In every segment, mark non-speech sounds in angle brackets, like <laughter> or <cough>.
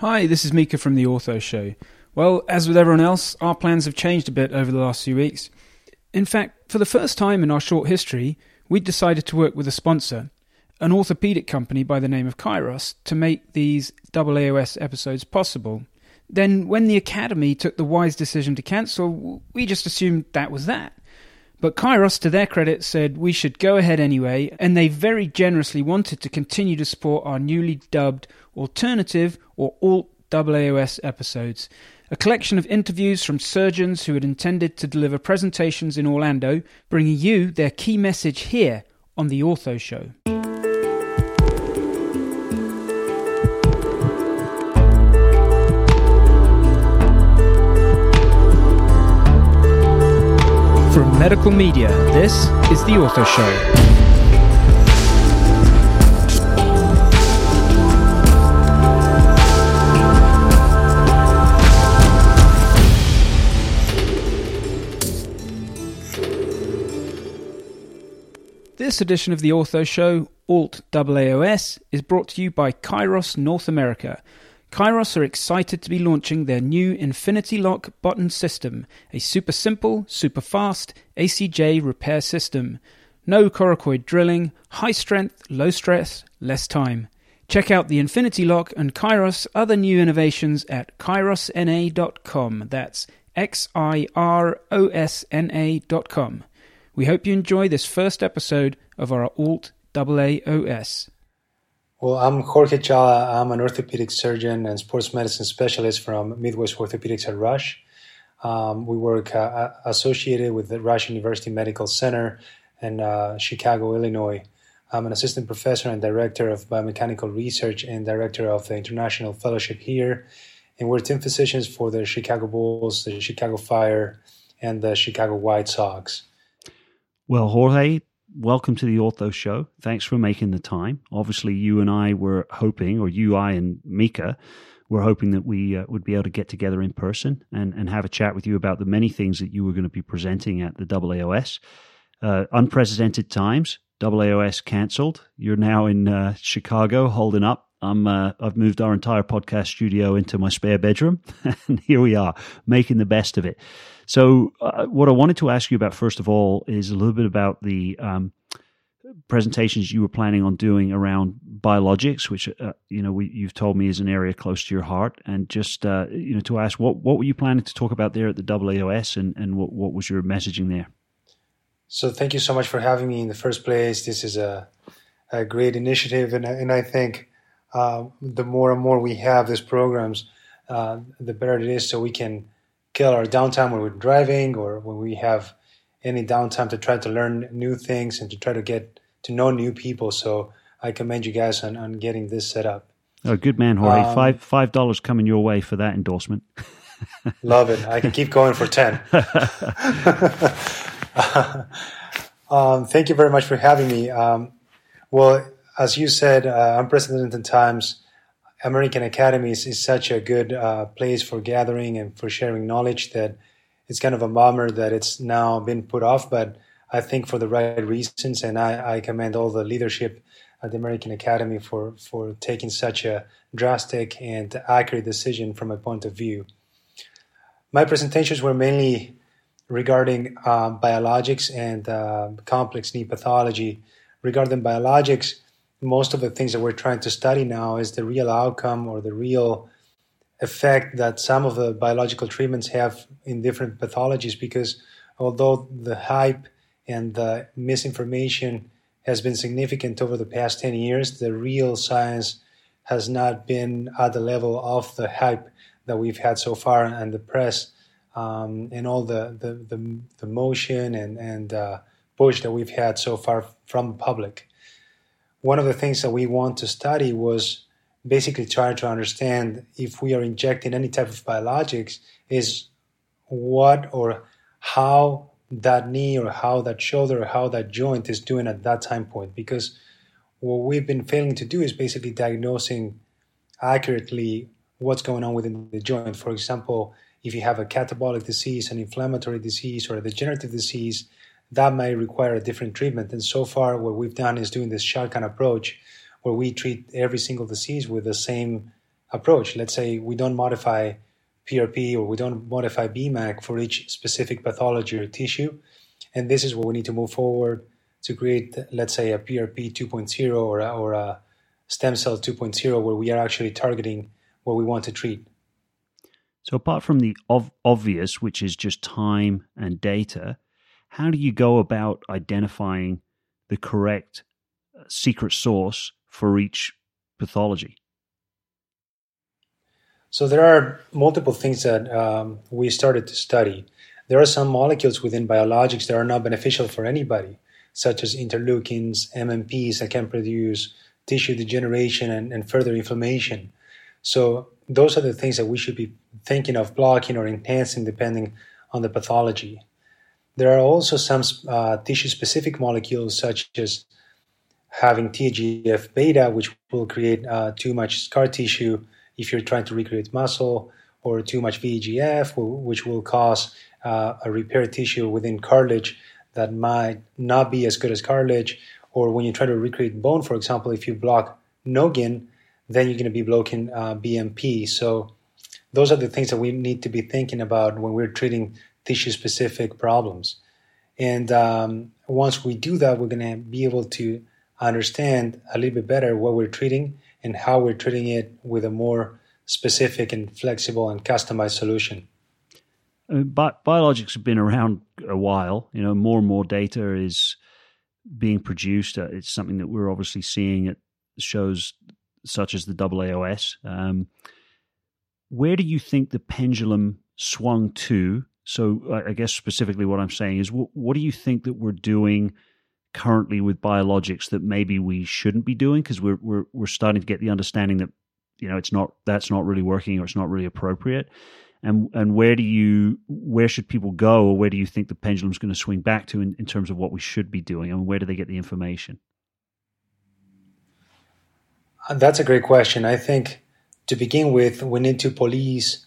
Hi, this is Mika from The Ortho Show. Well, as with everyone else, our plans have changed a bit over the last few weeks. In fact, for the first time in our short history, we decided to work with a sponsor, an orthopedic company by the name of Xiros, to make these AAOS episodes possible. Then, when the Academy took the wise decision to cancel, we just assumed that was that. But Xiros, to their credit, said we should go ahead anyway, and they very generously wanted to continue to support our newly dubbed alternative or alt AAOS episodes. A collection of interviews from surgeons who had intended to deliver presentations in Orlando, bringing you their key message here on The Ortho Show. Medical Media, this is The Ortho Show. This edition of the Ortho Show, Alt AAOS, is brought to you by Xiros North America. Xiros are excited to be launching their new Infinity Lock button system, a super simple, super fast ACJ repair system. No coracoid drilling, high strength, low stress, less time. Check out the Infinity Lock and Xiros other new innovations at xirosna.com. That's X I R O S N A.com. We hope you enjoy this first episode of our Alt AAOS. Well, I'm Jorge Chahla. I'm an orthopedic surgeon and sports medicine specialist from Midwest Orthopedics at Rush. Um, we work uh, associated with the Rush University Medical Center in uh, Chicago, Illinois. I'm an assistant professor and director of biomechanical research and director of the International Fellowship here. And we're team physicians for the Chicago Bulls, the Chicago Fire, and the Chicago White Sox. Well, Jorge, welcome to the Ortho Show. Thanks for making the time. Obviously, you and I were hoping, or you, I, and Mika were hoping that we uh, would be able to get together in person and, and have a chat with you about the many things that you were going to be presenting at the AAOS. Uh, unprecedented times. AAOS cancelled. You're now in uh, Chicago holding up. I'm, uh, I've moved our entire podcast studio into my spare bedroom, <laughs> and here we are making the best of it. So, uh, what I wanted to ask you about first of all is a little bit about the um, presentations you were planning on doing around biologics, which uh, you know we, you've told me is an area close to your heart, and just uh, you know to ask what what were you planning to talk about there at the AAOS, and and what what was your messaging there? So, thank you so much for having me in the first place. This is a a great initiative, and and I think uh, the more and more we have these programs, uh, the better it is, so we can kill our downtime when we're driving or when we have any downtime to try to learn new things and to try to get to know new people. So I commend you guys on, on getting this set up. Oh, good man, Jorge. Um, five five dollars coming your way for that endorsement. <laughs> love it. I can keep going for ten. <laughs> <laughs> um, thank you very much for having me. Um, well, as you said, uh, unprecedented times. American Academies is such a good uh, place for gathering and for sharing knowledge that it's kind of a bummer that it's now been put off. But I think for the right reasons, and I, I commend all the leadership at the American Academy for for taking such a drastic and accurate decision from a point of view. My presentations were mainly regarding uh, biologics and uh, complex knee pathology. Regarding biologics, most of the things that we're trying to study now is the real outcome or the real effect that some of the biological treatments have in different pathologies because although the hype and the misinformation has been significant over the past 10 years the real science has not been at the level of the hype that we've had so far and the press um, and all the, the, the, the, motion and, and uh, push that we've had so far from the public one of the things that we want to study was basically trying to understand if we are injecting any type of biologics is what or how that knee or how that shoulder or how that joint is doing at that time point. Because what we've been failing to do is basically diagnosing accurately what's going on within the joint. For example if you have a catabolic disease an inflammatory disease or a degenerative disease that may require a different treatment. And so far, what we've done is doing this shotgun approach, where we treat every single disease with the same approach. Let's say we don't modify PRP or we don't modify BMAC for each specific pathology or tissue. And this is where we need to move forward to create, let's say, a PRP 2.0 or a, or a stem cell 2.0, where we are actually targeting what we want to treat. So, apart from the ov- obvious, which is just time and data, how do you go about identifying the correct uh, secret source for each pathology? So, there are multiple things that um, we started to study. There are some molecules within biologics that are not beneficial for anybody, such as interleukins, MMPs that can produce tissue degeneration and, and further inflammation. So, those are the things that we should be thinking of blocking or enhancing depending on the pathology. There are also some uh, tissue specific molecules, such as having TGF beta, which will create uh, too much scar tissue if you're trying to recreate muscle, or too much VEGF, which will cause uh, a repair tissue within cartilage that might not be as good as cartilage. Or when you try to recreate bone, for example, if you block Noggin, then you're going to be blocking uh, BMP. So those are the things that we need to be thinking about when we're treating tissue specific problems. And um, once we do that, we're going to be able to understand a little bit better what we're treating and how we're treating it with a more specific and flexible and customized solution. Uh, but biologics have been around a while. You know, more and more data is being produced. Uh, it's something that we're obviously seeing at shows such as the AAOS. Um, where do you think the pendulum swung to? So, I guess specifically what I'm saying is, what, what do you think that we're doing currently with biologics that maybe we shouldn't be doing because we're we're we're starting to get the understanding that you know it's not that's not really working or it's not really appropriate. And and where do you where should people go or where do you think the pendulum's going to swing back to in, in terms of what we should be doing and where do they get the information? Uh, that's a great question. I think to begin with, we need to police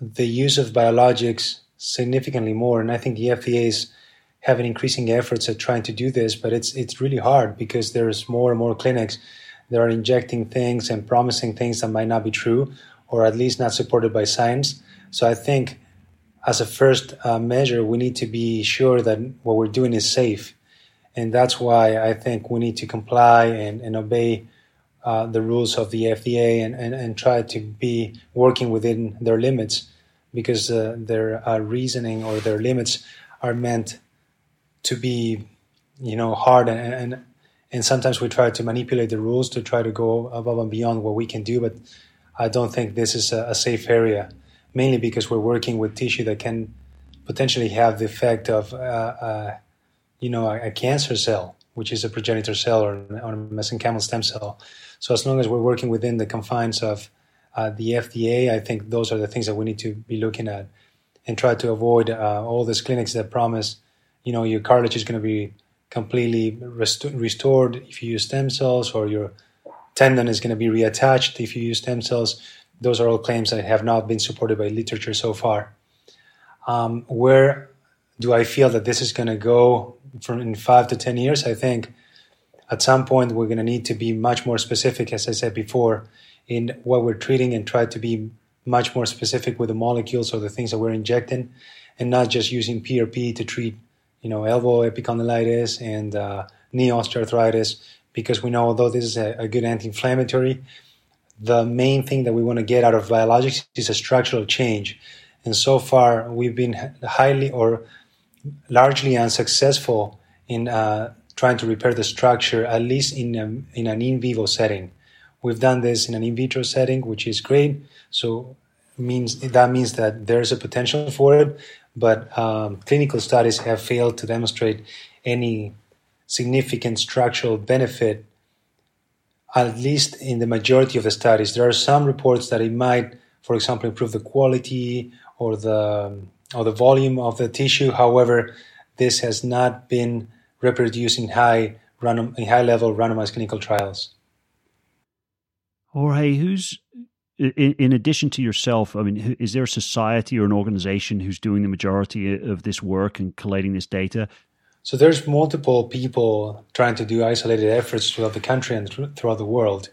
the use of biologics significantly more. And I think the FDA is having increasing efforts at trying to do this, but it's it's really hard because there's more and more clinics that are injecting things and promising things that might not be true or at least not supported by science. So I think as a first uh, measure, we need to be sure that what we're doing is safe. And that's why I think we need to comply and, and obey uh, the rules of the FDA and, and, and try to be working within their limits because uh, their uh, reasoning or their limits are meant to be, you know, hard and, and and sometimes we try to manipulate the rules to try to go above and beyond what we can do. But I don't think this is a, a safe area, mainly because we're working with tissue that can potentially have the effect of, uh, uh, you know, a, a cancer cell which is a progenitor cell or, or a mesenchymal stem cell. So as long as we're working within the confines of uh, the FDA, I think those are the things that we need to be looking at and try to avoid uh, all these clinics that promise, you know, your cartilage is going to be completely rest- restored if you use stem cells or your tendon is going to be reattached if you use stem cells. Those are all claims that have not been supported by literature so far. Um, where do I feel that this is going to go from in five to 10 years? I think at some point we're going to need to be much more specific, as I said before, in what we're treating and try to be much more specific with the molecules or the things that we're injecting and not just using PRP to treat, you know, elbow epicondylitis and uh, knee osteoarthritis because we know although this is a, a good anti-inflammatory, the main thing that we want to get out of biologics is a structural change. And so far, we've been highly or largely unsuccessful in uh, trying to repair the structure, at least in, a, in an in vivo setting. We've done this in an in vitro setting, which is great. So means that means that there's a potential for it, but um, clinical studies have failed to demonstrate any significant structural benefit. At least in the majority of the studies, there are some reports that it might, for example, improve the quality or the or the volume of the tissue. However, this has not been reproduced in high random, in high level randomized clinical trials. Jorge, who's in, in, addition to yourself? I mean, is there a society or an organization who's doing the majority of this work and collating this data? So there's multiple people trying to do isolated efforts throughout the country and throughout the world.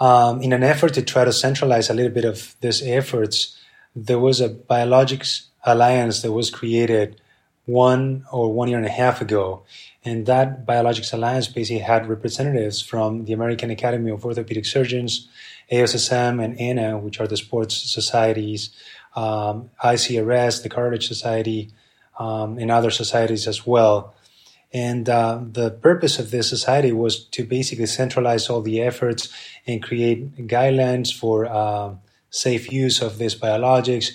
um, in an effort to try to centralize a little bit of these efforts, there was a biologics alliance that was created one or one year and a half ago. And that Biologics Alliance basically had representatives from the American Academy of Orthopedic Surgeons, ASSM, and ANA, which are the sports societies, um, ICRS, the Cartilage Society, um, and other societies as well. And uh, the purpose of this society was to basically centralize all the efforts and create guidelines for uh, safe use of these biologics,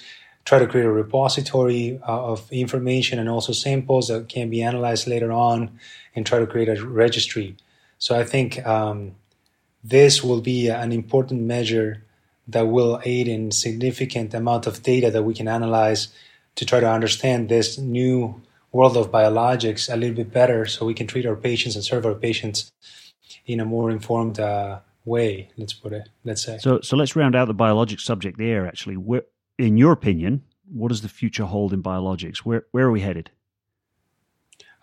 try to create a repository uh, of information and also samples that can be analyzed later on, and try to create a registry. So I think um, this will be an important measure that will aid in significant amount of data that we can analyze to try to understand this new world of biologics a little bit better so we can treat our patients and serve our patients in a more informed uh, way let's put it let's say so so let's round out the biologic subject there actually where, in your opinion what does the future hold in biologics where where are we headed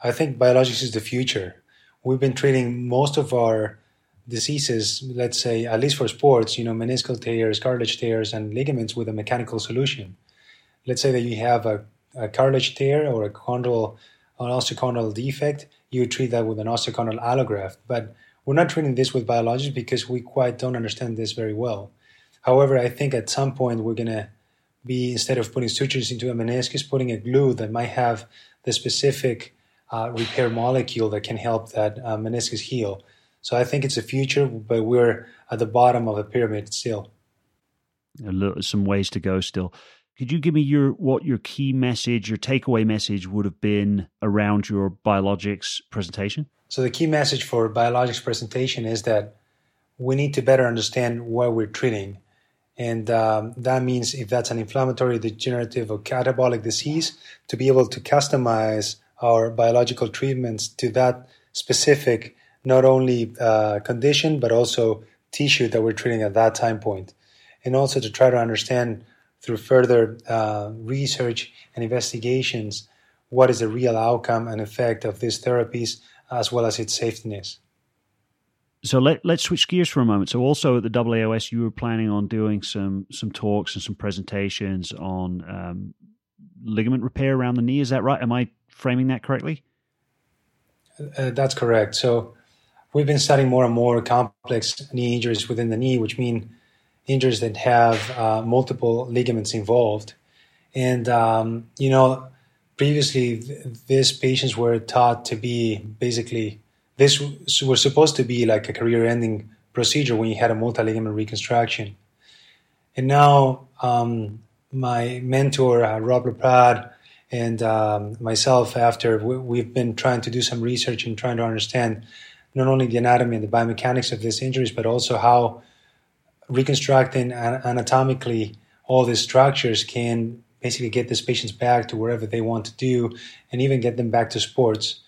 i think biologics is the future we've been treating most of our diseases let's say at least for sports you know meniscal tears cartilage tears and ligaments with a mechanical solution let's say that you have a a cartilage tear or a chondral, an osteochondral defect, you treat that with an osteochondral allograft. But we're not treating this with biologics because we quite don't understand this very well. However, I think at some point we're going to be, instead of putting sutures into a meniscus, putting a glue that might have the specific uh, repair molecule that can help that uh, meniscus heal. So I think it's a future, but we're at the bottom of the pyramid still. Little, some ways to go still. Could you give me your what your key message, your takeaway message would have been around your biologics presentation? So the key message for biologics presentation is that we need to better understand what we're treating. And um, that means if that's an inflammatory, degenerative, or catabolic disease, to be able to customize our biological treatments to that specific, not only uh, condition, but also tissue that we're treating at that time point. And also to try to understand through further uh, research and investigations what is the real outcome and effect of these therapies as well as its safetiness. So let, let's switch gears for a moment. So also at the AAOS, you were planning on doing some some talks and some presentations on um, ligament repair around the knee. Is that right? Am I framing that correctly? Uh, that's correct. So we've been studying more and more complex knee injuries within the knee, which mean injuries that have uh, multiple ligaments involved. And, um, you know, previously th- these patients were taught to be basically, this was supposed to be like a career ending procedure when you had a multi ligament reconstruction. And now, um, my mentor, uh, Rob LaPrade, and um, myself, after we, have been trying to do some research and trying to understand not only the anatomy and the biomechanics of these injuries, but also how reconstructing anatomically all these structures can basically get these patients back to wherever they want to do and even get them back to sports.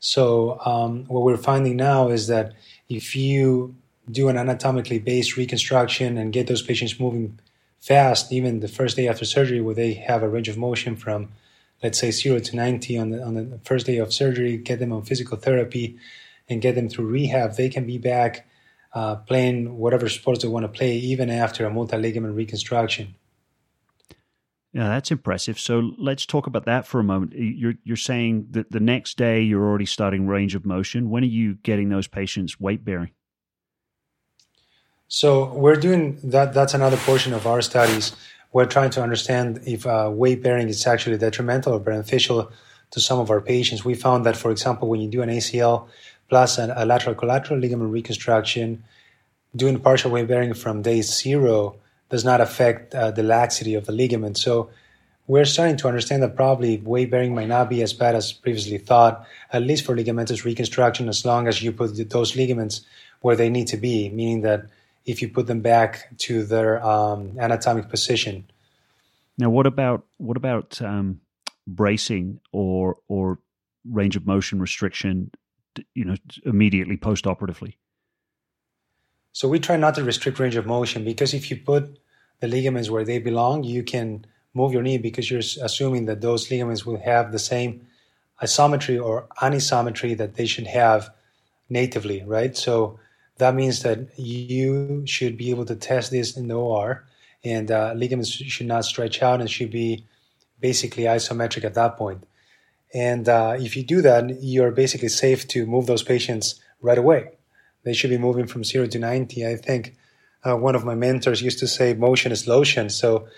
So, um, what we're finding now is that if you do an anatomically based reconstruction and get those patients moving fast, even the first day after surgery, where they have a range of motion from, let's say, zero to 90 on the, on the first day of surgery, get them on physical therapy, and get them through rehab, they can be back uh, playing whatever sports they want to play, even after a multi ligament reconstruction. Yeah, that's impressive. So let's talk about that for a moment. You're you're saying that the next day you're already starting range of motion. When are you getting those patients weight bearing? So we're doing that. That's another portion of our studies. We're trying to understand if uh, weight bearing is actually detrimental or beneficial to some of our patients. We found that, for example, when you do an ACL plus a, a lateral collateral ligament reconstruction, doing partial weight bearing from day zero does not affect uh, the laxity of the ligament. So we're starting to understand that probably weight bearing might not be as bad as previously thought, at least for ligamentous reconstruction, as long as you put those ligaments where they need to be, meaning that if you put them back to their um, anatomic position. Now, what about what about um, bracing or or range of motion restriction you know, immediately post-operatively? So we try not to restrict range of motion because if you put the ligaments where they belong, you can move your knee because you're assuming that those ligaments will have the same isometry or anisometry that they should have natively, right? So That means that you should be able to test this in the OR, and uh, ligaments should not stretch out and should be basically isometric at that point. And uh, if you do that, you're basically safe to move those patients right away. They should be moving from zero to 90. I think uh, one of my mentors used to say motion is lotion. So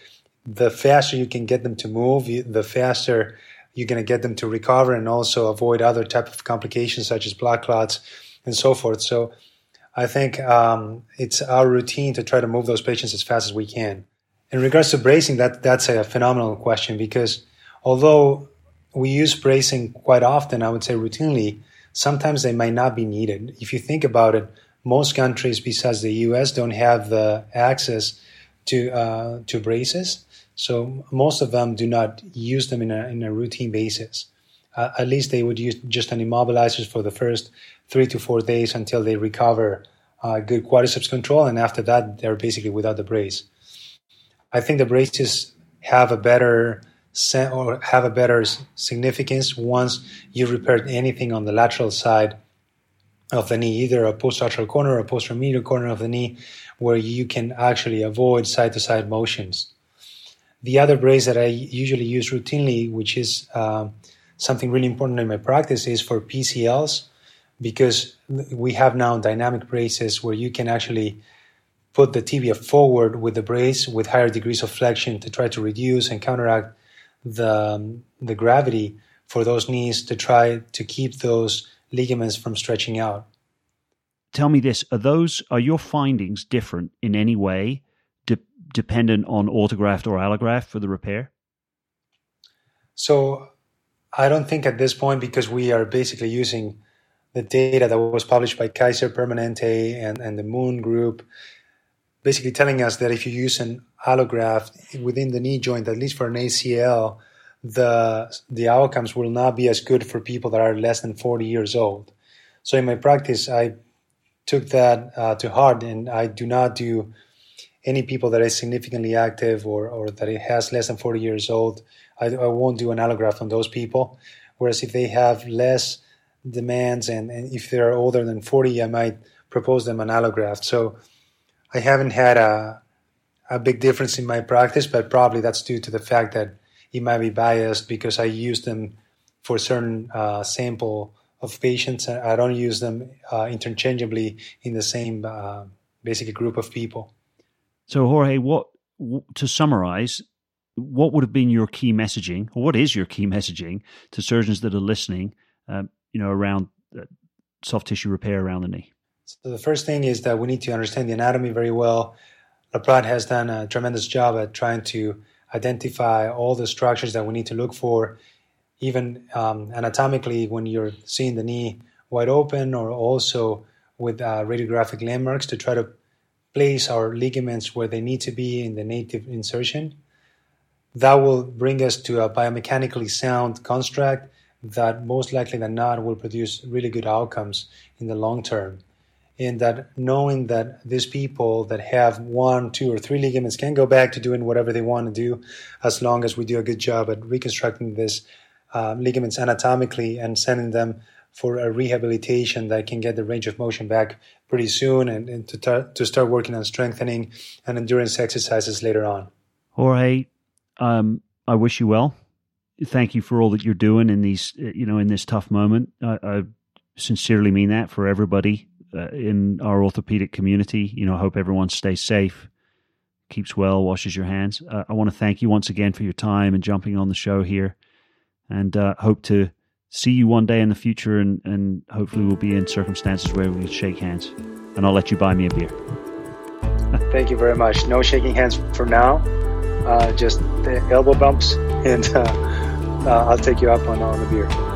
the faster you can get them to move, the faster you're going to get them to recover and also avoid other type of complications such as blood clots and so forth. So I think um, it's our routine to try to move those patients as fast as we can. In regards to bracing, that that's a phenomenal question because although we use bracing quite often, I would say routinely, sometimes they might not be needed. If you think about it, most countries besides the U.S. don't have the access to uh, to braces. So most of them do not use them in a, in a routine basis. Uh, at least they would use just an immobilizer for the first three to four days until they recover uh, good quadriceps control, and after that they're basically without the brace. I think the braces have a better or have a better significance once you repair anything on the lateral side of the knee, either a post-lateral corner or a posterior corner of the knee, where you can actually avoid side-to-side motions. The other brace that I usually use routinely, which is uh, something really important in my practice, is for PCLs because we have now dynamic braces where you can actually put the tibia forward with the brace with higher degrees of flexion to try to reduce and counteract the um, the gravity for those knees to try to keep those ligaments from stretching out. Tell me this: Are those are your findings different in any way dependent on autograft or allograft for the repair? So I don't think at this point because we are basically using the data that was published by Kaiser Permanente and, and the Moon Group, basically telling us that if you use an allograft within the knee joint, at least for an ACL, the the outcomes will not be as good for people that are less than 40 years old. So in my practice, I took that uh, to heart, and I do not do any people that is significantly active or, or that it has less than 40 years old, I, I won't do an allograft on those people. Whereas if they have less demands and, and if they're older than 40, I might propose them an allograft. So I haven't had a, a big difference in my practice, but probably that's due to the fact that it might be biased because I use them for certain uh, sample of patients. I don't use them uh, interchangeably in the same uh, basic group of people. So, Jorge, what to summarize, what would have been your key messaging, or what is your key messaging to surgeons that are listening? Um, you know, around uh, soft tissue repair around the knee. So the first thing is that we need to understand the anatomy very well. Laprade has done a tremendous job at trying to identify all the structures that we need to look for, even um, anatomically when you're seeing the knee wide open, or also with uh, radiographic landmarks to try to place our ligaments where they need to be in the native insertion. That will bring us to a biomechanically sound construct that most likely than not will produce really good outcomes in the long term. And that knowing that these people that have one, two, or three ligaments can go back to doing whatever they want to do as long as we do a good job at reconstructing these uh, ligaments anatomically and sending them for a rehabilitation that can get the range of motion back pretty soon and, and to, tar- to start working on strengthening and endurance exercises later on. Jorge, um, I wish you well. Thank you for all that you're doing in these, you know, in this tough moment. I, I sincerely mean that for everybody uh, in our orthopedic community. You know, I hope everyone stays safe, keeps well, washes your hands. Uh, I want to thank you once again for your time and jumping on the show here, and uh, hope to see you one day in the future, and, and hopefully we'll be in circumstances where we can shake hands. And I'll let you buy me a beer. <laughs> Thank you very much. No shaking hands for now, uh, just the elbow bumps, and uh, I'll take you up on, on the beer.